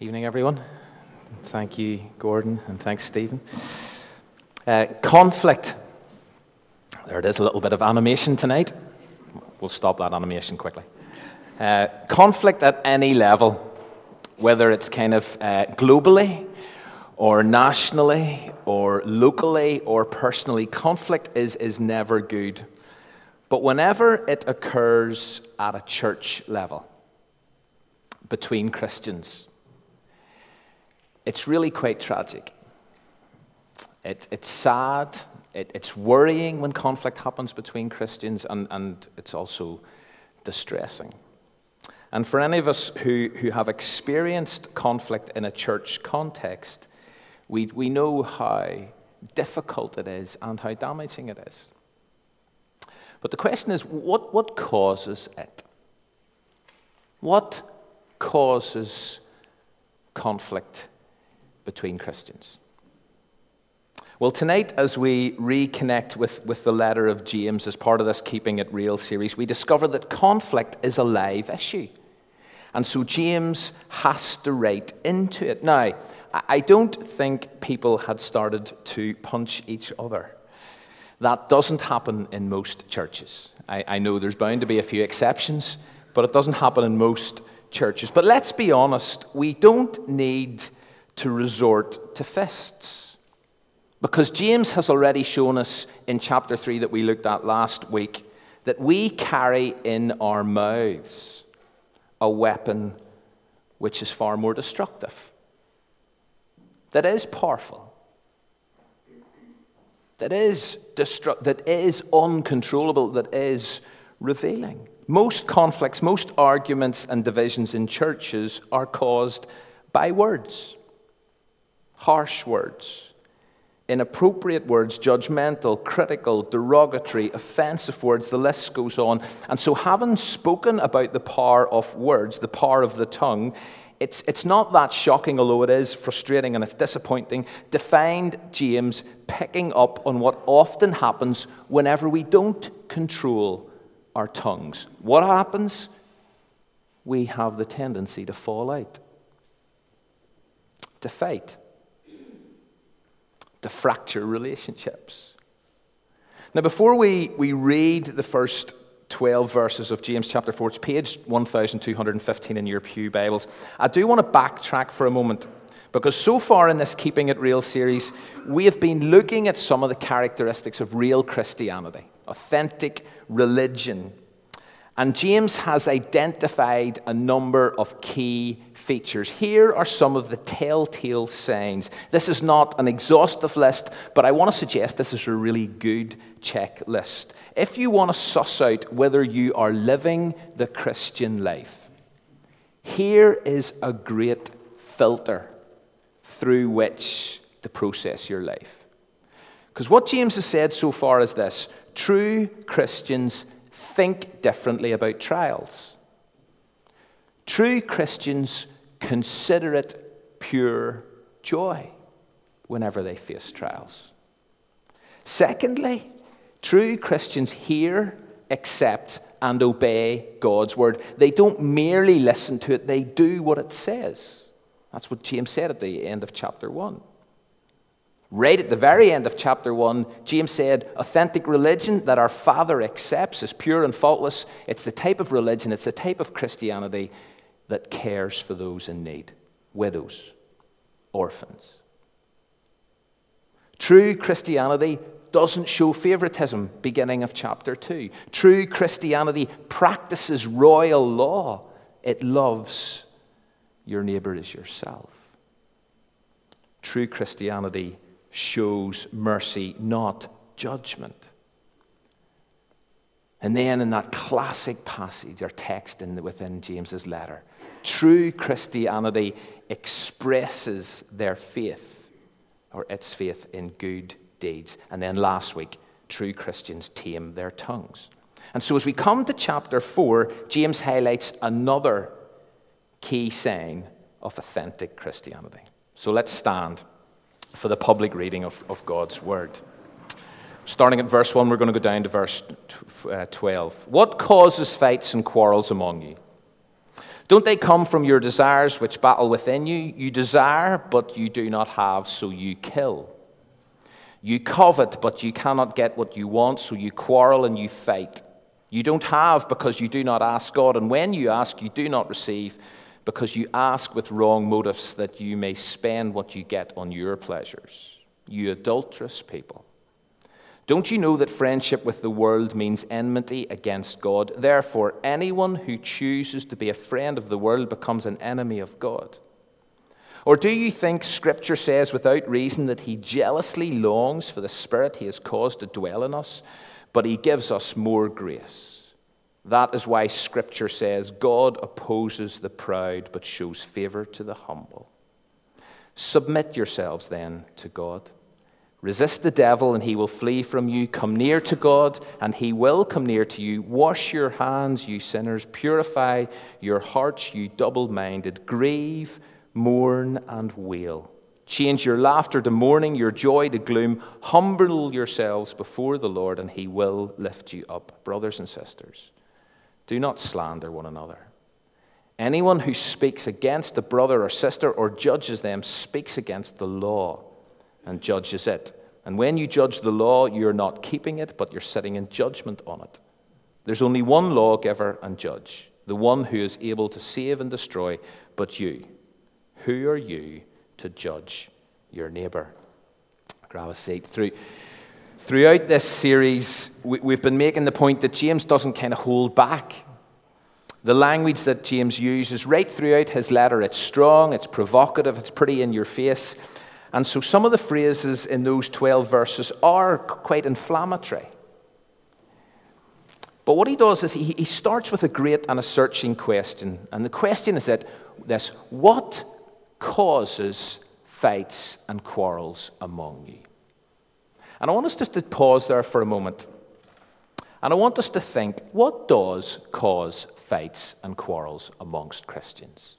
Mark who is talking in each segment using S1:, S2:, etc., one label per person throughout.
S1: Evening, everyone. Thank you, Gordon, and thanks, Stephen. Uh, conflict. There it is, a little bit of animation tonight. We'll stop that animation quickly. Uh, conflict at any level, whether it's kind of uh, globally or nationally or locally or personally, conflict is, is never good. But whenever it occurs at a church level between Christians, it's really quite tragic. It, it's sad, it, it's worrying when conflict happens between Christians, and, and it's also distressing. And for any of us who, who have experienced conflict in a church context, we, we know how difficult it is and how damaging it is. But the question is what, what causes it? What causes conflict between Christians? Well, tonight, as we reconnect with, with the letter of James as part of this Keeping It Real series, we discover that conflict is a live issue. And so James has to write into it. Now, I don't think people had started to punch each other. That doesn't happen in most churches. I, I know there's bound to be a few exceptions, but it doesn't happen in most churches. But let's be honest, we don't need to resort to fists. Because James has already shown us in chapter 3 that we looked at last week that we carry in our mouths a weapon which is far more destructive, that is powerful, that is, destru- that is uncontrollable, that is revealing. Most conflicts, most arguments and divisions in churches are caused by words harsh words, inappropriate words, judgmental, critical, derogatory, offensive words. The list goes on. And so, having spoken about the power of words, the power of the tongue, it's, it's not that shocking, although it is frustrating and it's disappointing, to find James picking up on what often happens whenever we don't control our tongues. What happens? We have the tendency to fall out, to fight to fracture relationships. Now, before we, we read the first 12 verses of James chapter 4, it's page 1215 in your Pew Bibles, I do want to backtrack for a moment because so far in this Keeping It Real series, we have been looking at some of the characteristics of real Christianity, authentic religion, and James has identified a number of key features. Here are some of the telltale signs. This is not an exhaustive list, but I want to suggest this is a really good checklist. If you want to suss out whether you are living the Christian life, here is a great filter through which to process your life. Because what James has said so far is this true Christians think differently about trials. True Christians consider it pure joy whenever they face trials. Secondly, true Christians hear, accept, and obey God's word. They don't merely listen to it, they do what it says. That's what James said at the end of chapter 1. Right at the very end of chapter 1, James said, Authentic religion that our Father accepts is pure and faultless. It's the type of religion, it's the type of Christianity that cares for those in need widows, orphans. True Christianity doesn't show favoritism, beginning of chapter 2. True Christianity practices royal law, it loves your neighbor as yourself. True Christianity shows mercy, not judgment. And then in that classic passage or text in, within James's letter, true Christianity expresses their faith or its faith in good deeds. And then last week, true Christians tame their tongues. And so as we come to chapter 4, James highlights another key sign of authentic Christianity. So let's stand for the public reading of, of God's word. Starting at verse 1, we're going to go down to verse uh, 12. What causes fights and quarrels among you? Don't they come from your desires which battle within you? You desire, but you do not have, so you kill. You covet, but you cannot get what you want, so you quarrel and you fight. You don't have because you do not ask God, and when you ask, you do not receive because you ask with wrong motives that you may spend what you get on your pleasures. You adulterous people. Don't you know that friendship with the world means enmity against God? Therefore, anyone who chooses to be a friend of the world becomes an enemy of God. Or do you think Scripture says without reason that He jealously longs for the Spirit He has caused to dwell in us, but He gives us more grace? That is why Scripture says God opposes the proud but shows favor to the humble. Submit yourselves then to God. Resist the devil, and he will flee from you. Come near to God, and he will come near to you. Wash your hands, you sinners. Purify your hearts, you double minded. Grieve, mourn, and wail. Change your laughter to mourning, your joy to gloom. Humble yourselves before the Lord, and he will lift you up. Brothers and sisters, do not slander one another. Anyone who speaks against a brother or sister or judges them speaks against the law and judges it. And when you judge the law, you're not keeping it, but you're sitting in judgment on it. There's only one lawgiver and judge, the one who is able to save and destroy, but you. Who are you to judge your neighbor? Grab a seat. Through, throughout this series, we, we've been making the point that James doesn't kind of hold back. The language that James uses right throughout his letter, it's strong, it's provocative, it's pretty in your face. And so some of the phrases in those 12 verses are quite inflammatory. But what he does is he, he starts with a great and a searching question. And the question is that this what causes fights and quarrels among you? And I want us just to pause there for a moment. And I want us to think what does cause fights and quarrels amongst Christians?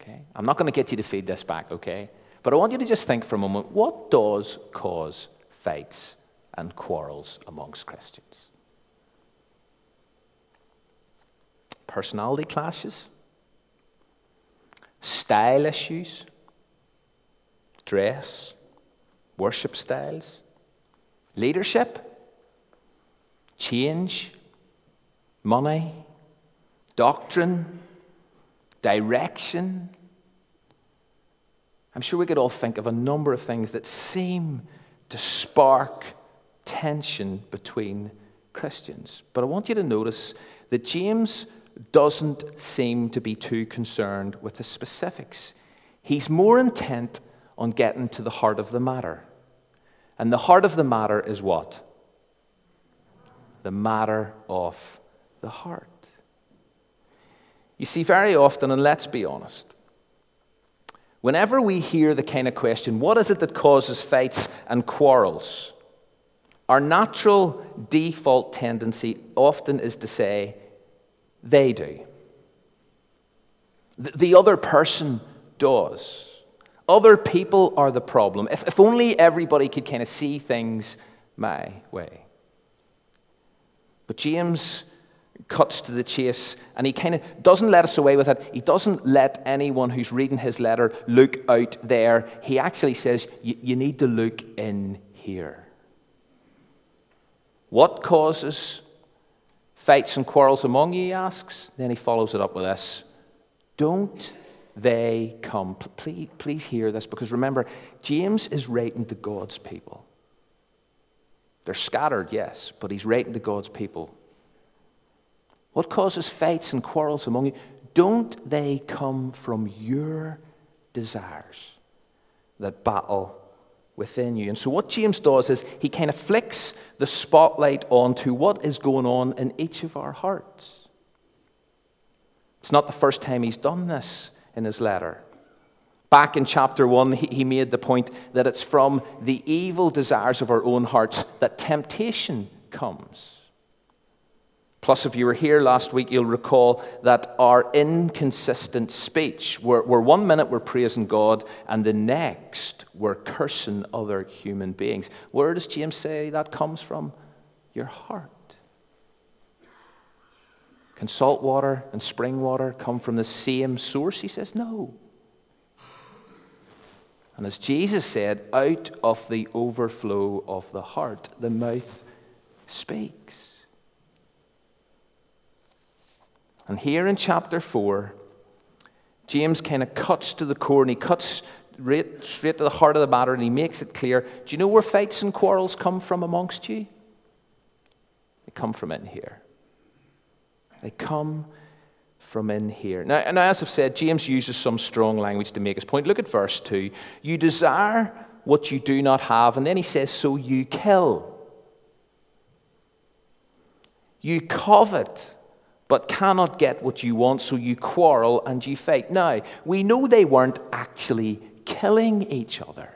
S1: Okay? I'm not going to get you to feed this back, okay? But I want you to just think for a moment what does cause fights and quarrels amongst Christians? Personality clashes, style issues, dress, worship styles, leadership, change, money, doctrine, direction, I'm sure we could all think of a number of things that seem to spark tension between Christians. But I want you to notice that James doesn't seem to be too concerned with the specifics. He's more intent on getting to the heart of the matter. And the heart of the matter is what? The matter of the heart. You see, very often, and let's be honest, Whenever we hear the kind of question, what is it that causes fights and quarrels? Our natural default tendency often is to say, they do. The other person does. Other people are the problem. If, if only everybody could kind of see things my way. But James cuts to the chase and he kind of doesn't let us away with it. He doesn't let anyone who's reading his letter look out there. He actually says, You need to look in here. What causes fights and quarrels among you, he asks. Then he follows it up with this Don't they come? Please, please hear this because remember, James is writing to God's people. They're scattered, yes, but he's writing to God's people. What causes fights and quarrels among you? Don't they come from your desires that battle within you? And so, what James does is he kind of flicks the spotlight onto what is going on in each of our hearts. It's not the first time he's done this in his letter. Back in chapter 1, he made the point that it's from the evil desires of our own hearts that temptation comes. Plus, if you were here last week, you'll recall that our inconsistent speech, where, where one minute we're praising God and the next we're cursing other human beings. Where does James say that comes from? Your heart. Can salt water and spring water come from the same source? He says, No. And as Jesus said, out of the overflow of the heart, the mouth speaks. And here in chapter 4, James kind of cuts to the core and he cuts right, straight to the heart of the matter and he makes it clear. Do you know where fights and quarrels come from amongst you? They come from in here. They come from in here. Now, and as I've said, James uses some strong language to make his point. Look at verse 2. You desire what you do not have, and then he says, So you kill. You covet but cannot get what you want, so you quarrel and you fight. Now, we know they weren't actually killing each other.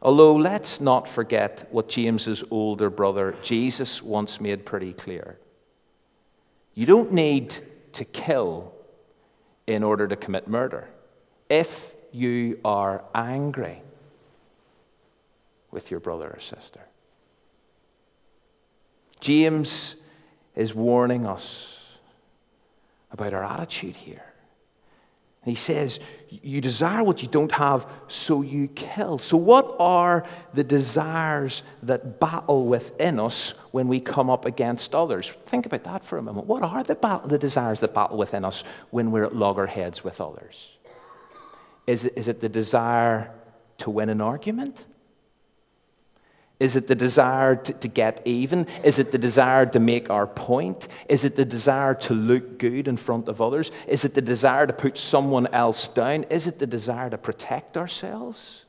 S1: Although, let's not forget what James's older brother Jesus once made pretty clear. You don't need to kill in order to commit murder. If you are angry with your brother or sister, James is warning us about our attitude here. He says, You desire what you don't have, so you kill. So, what are the desires that battle within us when we come up against others? Think about that for a moment. What are the, the desires that battle within us when we're at loggerheads with others? Is it, is it the desire to win an argument? Is it the desire to, to, get even? Is it the desire to make our point? Is it the desire to look good in front of others? Is it the desire to put someone else down? Is it the desire to protect ourselves?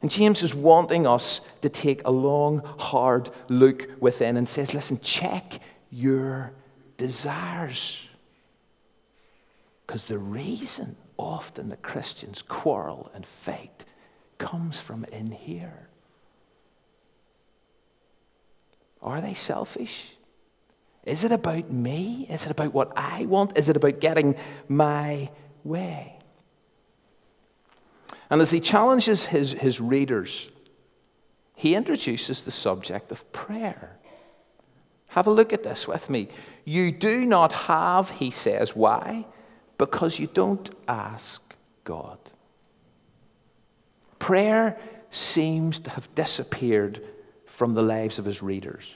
S1: And James is wanting us to take a long, hard look within and says, listen, check your desires. Because the reason often that Christians quarrel and fight comes from in here. Are they selfish? Is it about me? Is it about what I want? Is it about getting my way? And as he challenges his, his readers, he introduces the subject of prayer. Have a look at this with me. You do not have, he says. Why? Because you don't ask God. Prayer seems to have disappeared from the lives of his readers.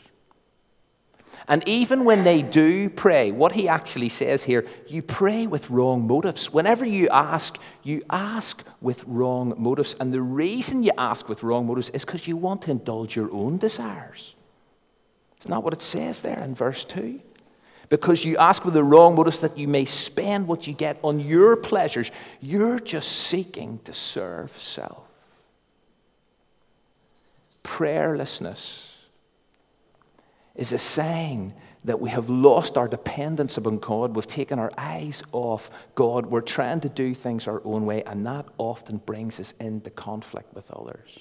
S1: And even when they do pray, what he actually says here, you pray with wrong motives. Whenever you ask, you ask with wrong motives. And the reason you ask with wrong motives is because you want to indulge your own desires. It's not what it says there in verse 2. Because you ask with the wrong motives that you may spend what you get on your pleasures, you're just seeking to serve self prayerlessness is a sign that we have lost our dependence upon God. We've taken our eyes off God. We're trying to do things our own way, and that often brings us into conflict with others.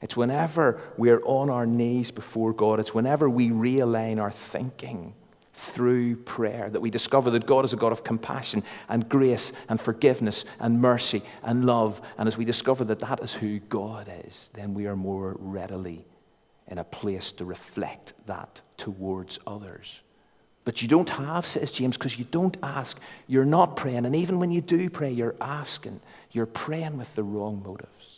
S1: It's whenever we're on our knees before God, it's whenever we realign our thinking through prayer that we discover that God is a God of compassion and grace and forgiveness and mercy and love. And as we discover that that is who God is, then we are more readily in a place to reflect that towards others. But you don't have, says James, because you don't ask. You're not praying. And even when you do pray, you're asking. You're praying with the wrong motives.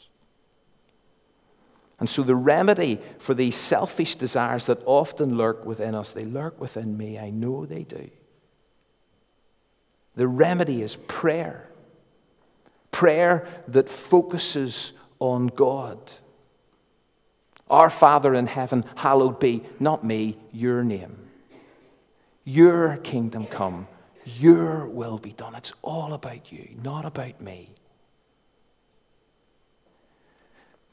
S1: And so, the remedy for these selfish desires that often lurk within us, they lurk within me. I know they do. The remedy is prayer. Prayer that focuses on God. Our Father in heaven, hallowed be, not me, your name. Your kingdom come, your will be done. It's all about you, not about me.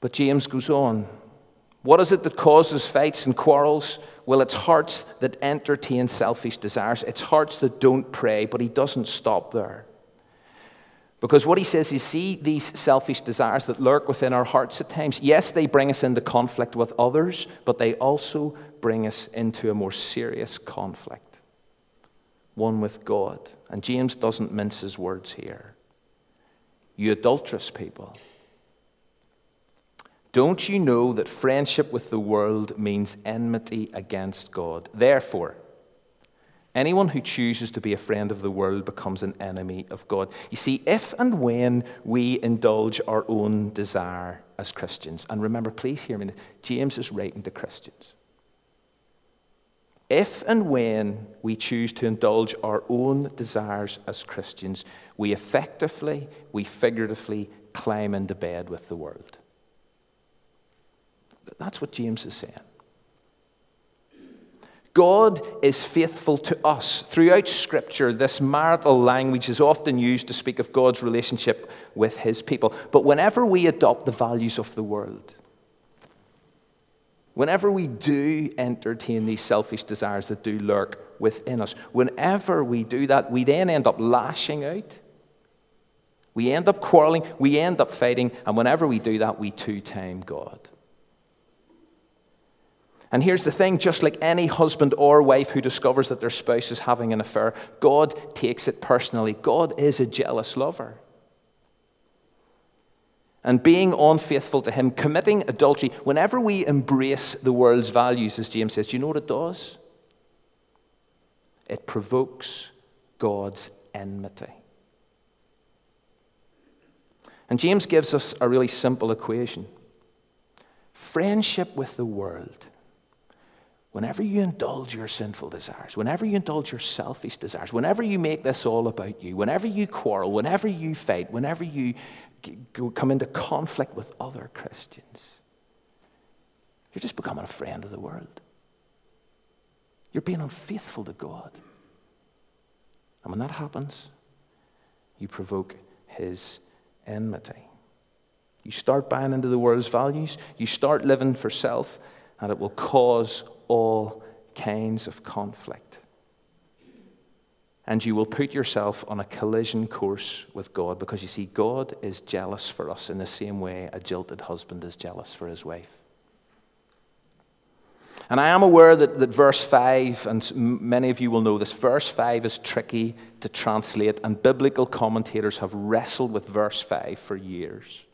S1: But James goes on. What is it that causes fights and quarrels? Well, it's hearts that entertain selfish desires. It's hearts that don't pray, but he doesn't stop there. Because what he says is see these selfish desires that lurk within our hearts at times. Yes, they bring us into conflict with others, but they also bring us into a more serious conflict one with God. And James doesn't mince his words here. You adulterous people Don't you know that friendship with the world means enmity against God? Therefore, anyone who chooses to be a friend of the world becomes an enemy of God. You see, if and when we indulge our own desire as Christians, and remember, please hear me, James is writing to Christians. If and when we choose to indulge our own desires as Christians, we effectively, we figuratively climb into bed with the world. That's what James is saying. God is faithful to us. Throughout Scripture, this marital language is often used to speak of God's relationship with His people. But whenever we adopt the values of the world, whenever we do entertain these selfish desires that do lurk within us, whenever we do that, we then end up lashing out. We end up quarreling, we end up fighting, and whenever we do that, we two time God. And here's the thing just like any husband or wife who discovers that their spouse is having an affair, God takes it personally. God is a jealous lover. And being unfaithful to Him, committing adultery, whenever we embrace the world's values, as James says, do you know what it does? It provokes God's enmity. And James gives us a really simple equation friendship with the world Whenever you indulge your sinful desires, whenever you indulge your selfish desires, whenever you make this all about you, whenever you quarrel, whenever you fight, whenever you come into conflict with other Christians, you're just becoming a friend of the world. You're being unfaithful to God. And when that happens, you provoke his enmity. You start buying into the world's values, you start living for self, and it will cause all kinds of conflict. And you will put yourself on a collision course with God because you see, God is jealous for us in the same way a jilted husband is jealous for his wife. And I am aware that, that verse 5, and many of you will know this, verse 5 is tricky to translate, and biblical commentators have wrestled with verse 5 for years.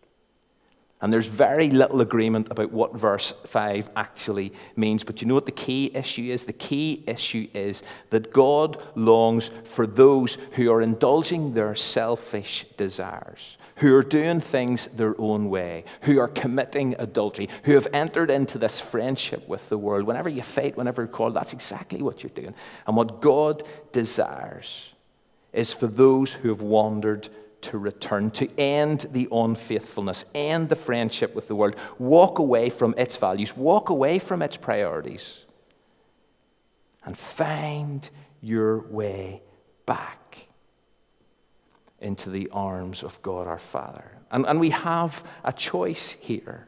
S1: And there's very little agreement about what verse 5 actually means. But you know what the key issue is? The key issue is that God longs for those who are indulging their selfish desires, who are doing things their own way, who are committing adultery, who have entered into this friendship with the world. Whenever you fight, whenever you call, that's exactly what you're doing. And what God desires is for those who have wandered to return, to end the unfaithfulness, end the friendship with the world, walk away from its values, walk away from its priorities, and find your way back into the arms of God our Father. And, and we have a choice here.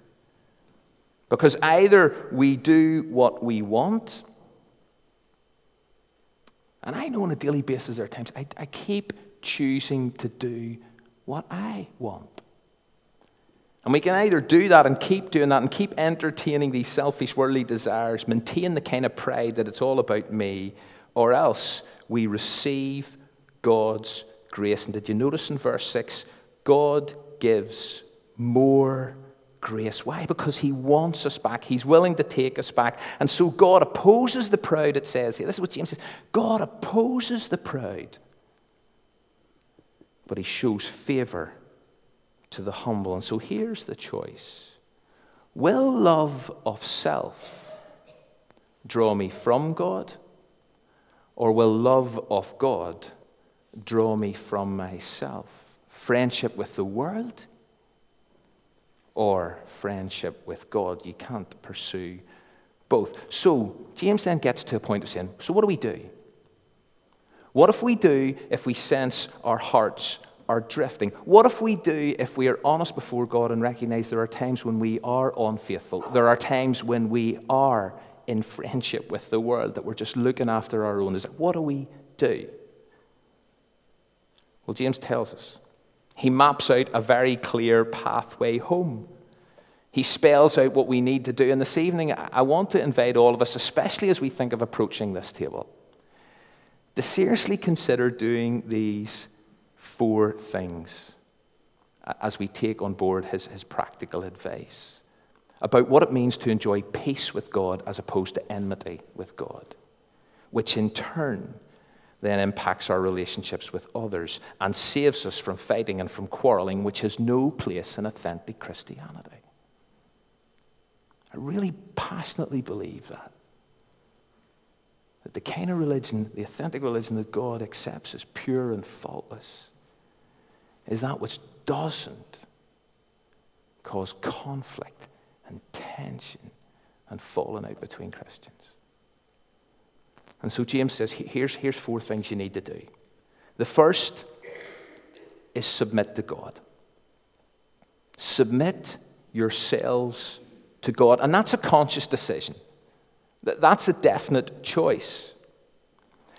S1: Because either we do what we want, and I know on a daily basis there are times I, I keep choosing to do what I want. And we can either do that and keep doing that and keep entertaining these selfish worldly desires, maintain the kind of pride that it's all about me, or else we receive God's grace. And did you notice in verse 6? God gives more grace. Why? Because He wants us back. He's willing to take us back. And so God opposes the proud, it says here. This is what James says God opposes the proud but he shows favor to the humble. And so here's the choice Will love of self draw me from God, or will love of God draw me from myself? Friendship with the world or friendship with God? You can't pursue both. So, James then gets to a point of saying, So, what do we do? What if we do if we sense our hearts are drifting? What if we do if we are honest before God and recognize there are times when we are unfaithful? There are times when we are in friendship with the world, that we're just looking after our own. What do we do? Well, James tells us. He maps out a very clear pathway home. He spells out what we need to do. And this evening, I want to invite all of us, especially as we think of approaching this table, to seriously consider doing these four things as we take on board his, his practical advice. about what it means to enjoy peace with God as opposed to enmity with God, which in turn then impacts our relationships with others and saves us from fighting and from quarreling, which has no place in authentic Christianity. I really passionately believe that. The kind of religion, the authentic religion that God accepts as pure and faultless, is that which doesn't cause conflict and tension and falling out between Christians. And so James says here's, here's four things you need to do. The first is submit to God. Submit yourselves to God. And that's a conscious decision, that's a definite choice.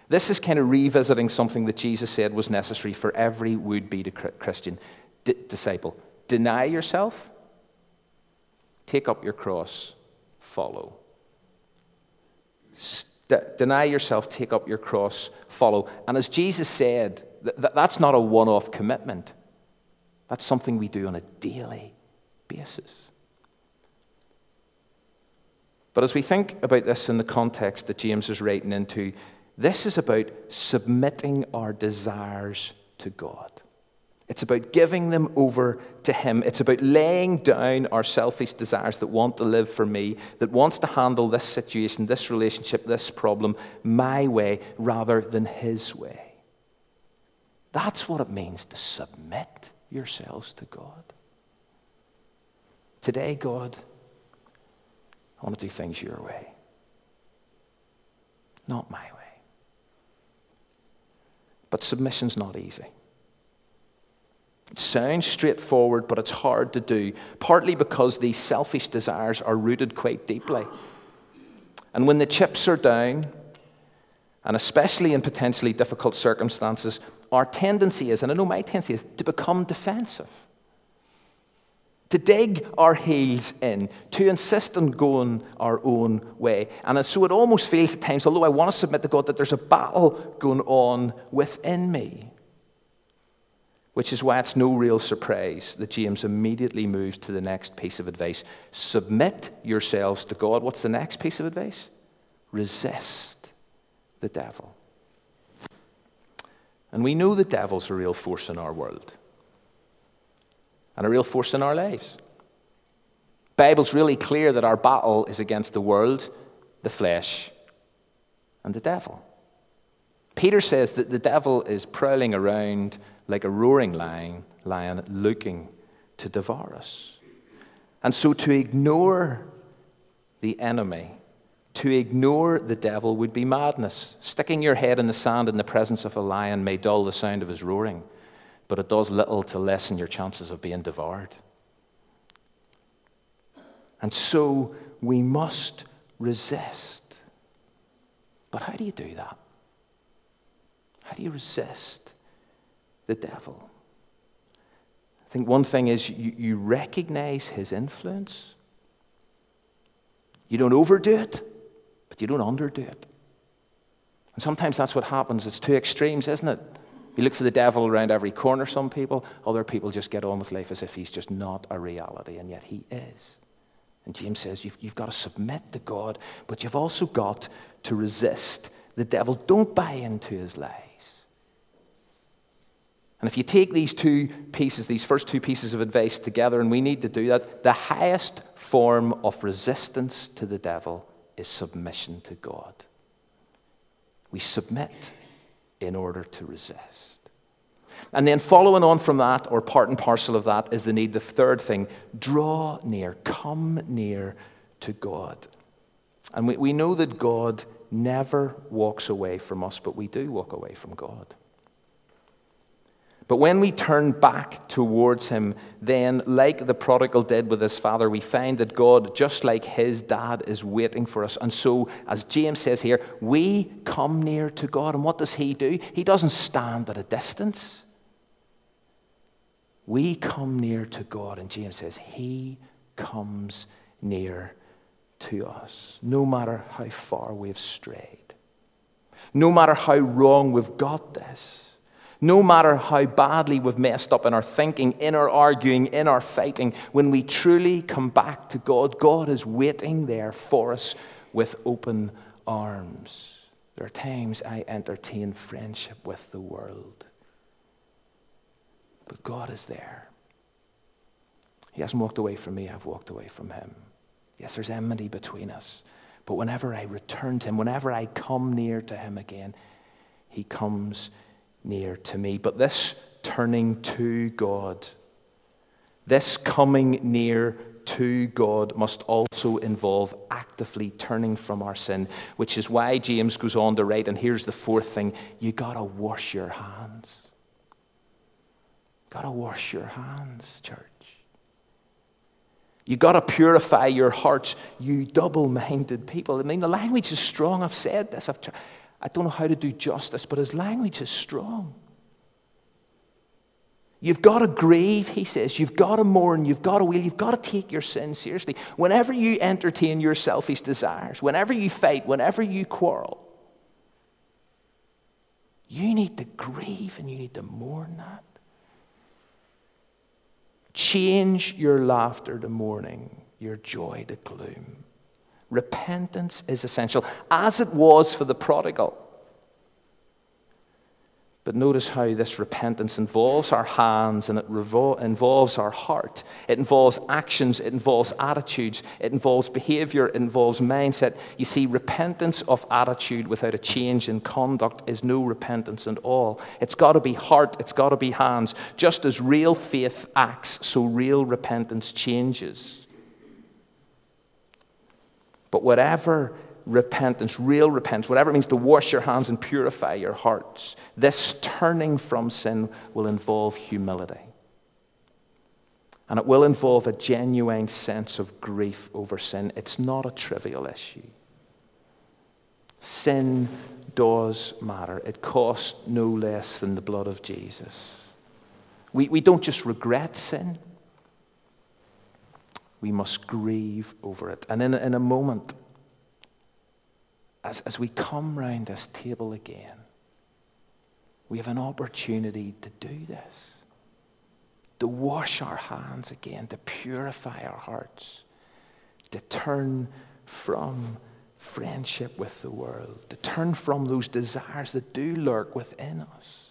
S1: This is kind of revisiting something that Jesus said was necessary for every would be Christian disciple. Deny yourself, take up your cross, follow. St- deny yourself, take up your cross, follow. And as Jesus said, th- that's not a one off commitment, that's something we do on a daily basis. But as we think about this in the context that James is writing into, this is about submitting our desires to God. It's about giving them over to Him. It's about laying down our selfish desires that want to live for me, that wants to handle this situation, this relationship, this problem my way rather than His way. That's what it means to submit yourselves to God. Today, God, I want to do things your way, not my way. But submission's not easy. It sounds straightforward, but it's hard to do, partly because these selfish desires are rooted quite deeply. And when the chips are down, and especially in potentially difficult circumstances, our tendency is, and I know my tendency is, to become defensive to dig our heels in, to insist on going our own way. And so it almost feels at times, although I want to submit to God, that there's a battle going on within me. Which is why it's no real surprise that James immediately moves to the next piece of advice. Submit yourselves to God. What's the next piece of advice? Resist the devil. And we know the devil's a real force in our world and a real force in our lives. Bible's really clear that our battle is against the world, the flesh, and the devil. Peter says that the devil is prowling around like a roaring lion, lion looking to devour us. And so to ignore the enemy, to ignore the devil would be madness. Sticking your head in the sand in the presence of a lion may dull the sound of his roaring but it does little to lessen your chances of being devoured. And so we must resist. But how do you do that? How do you resist the devil? I think one thing is you, you recognize his influence. You don't overdo it, but you don't underdo it. And sometimes that's what happens. It's two extremes, isn't it? You look for the devil around every corner, some people. Other people just get on with life as if he's just not a reality, and yet he is. And James says you've, you've got to submit to God, but you've also got to resist the devil. Don't buy into his lies. And if you take these two pieces, these first two pieces of advice together, and we need to do that, the highest form of resistance to the devil is submission to God. We submit in order to resist. And then, following on from that, or part and parcel of that, is the need, the third thing draw near, come near to God. And we, we know that God never walks away from us, but we do walk away from God. But when we turn back towards Him, then, like the prodigal did with his father, we find that God, just like his dad, is waiting for us. And so, as James says here, we come near to God. And what does He do? He doesn't stand at a distance. We come near to God, and James says, He comes near to us, no matter how far we've strayed, no matter how wrong we've got this. No matter how badly we've messed up in our thinking, in our arguing, in our fighting, when we truly come back to God, God is waiting there for us with open arms. There are times I entertain friendship with the world, but God is there. He hasn't walked away from me, I've walked away from Him. Yes, there's enmity between us, but whenever I return to Him, whenever I come near to Him again, He comes near to me. But this turning to God, this coming near to God must also involve actively turning from our sin, which is why James goes on to write, and here's the fourth thing you gotta wash your hands. Gotta wash your hands, church. You got to purify your hearts, you double minded people. I mean, the language is strong. I've said this. I've, I don't know how to do justice, but his language is strong. You've got to grieve, he says. You've got to mourn. You've got to wail. You've got to take your sin seriously. Whenever you entertain your selfish desires, whenever you fight, whenever you quarrel, you need to grieve and you need to mourn that. Change your laughter to mourning, your joy to gloom. Repentance is essential, as it was for the prodigal. But notice how this repentance involves our hands and it revol- involves our heart. It involves actions, it involves attitudes, it involves behavior, it involves mindset. You see, repentance of attitude without a change in conduct is no repentance at all. It's got to be heart, it's got to be hands. Just as real faith acts, so real repentance changes. But whatever repentance, real repentance, whatever it means to wash your hands and purify your hearts, this turning from sin will involve humility. And it will involve a genuine sense of grief over sin. It's not a trivial issue. Sin does matter. It costs no less than the blood of Jesus. We, we don't just regret sin, we must grieve over it. And in, in a moment, as, as we come round this table again, we have an opportunity to do this, to wash our hands again, to purify our hearts, to turn from friendship with the world, to turn from those desires that do lurk within us.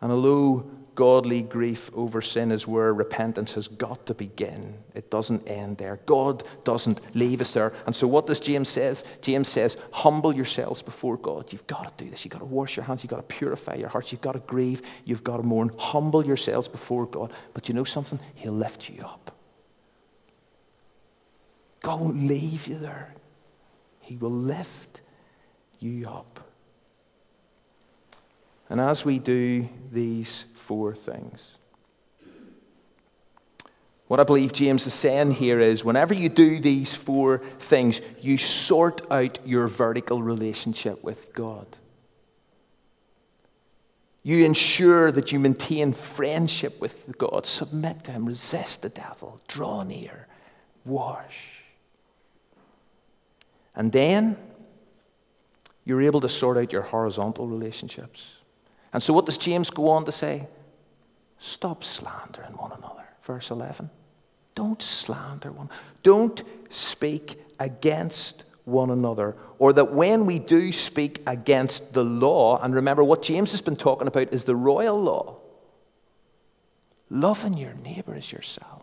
S1: And although godly grief over sin is where repentance has got to begin. It doesn't end there. God doesn't leave us there. And so what does James says? James says, humble yourselves before God. You've got to do this. You've got to wash your hands. You've got to purify your hearts. You've got to grieve. You've got to mourn. Humble yourselves before God. But you know something? He'll lift you up. God won't leave you there. He will lift you up. And as we do these four things, what I believe James is saying here is whenever you do these four things, you sort out your vertical relationship with God. You ensure that you maintain friendship with God, submit to Him, resist the devil, draw near, wash. And then you're able to sort out your horizontal relationships. And so, what does James go on to say? Stop slandering one another. Verse 11. Don't slander one. Don't speak against one another. Or that when we do speak against the law, and remember what James has been talking about is the royal law loving your neighbor as yourself.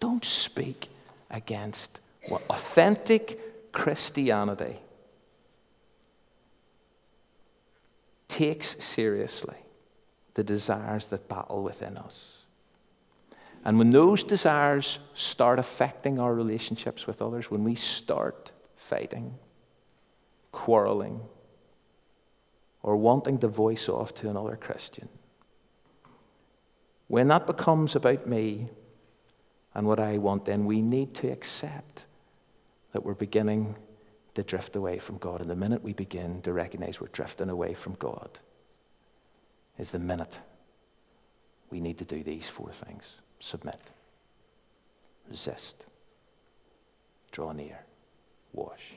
S1: Don't speak against what authentic Christianity takes seriously the desires that battle within us. And when those desires start affecting our relationships with others, when we start fighting, quarreling, or wanting to voice off to another Christian, when that becomes about me and what I want, then we need to accept that we're beginning to drift away from God. And the minute we begin to recognize we're drifting away from God is the minute we need to do these four things submit, resist, draw near, wash.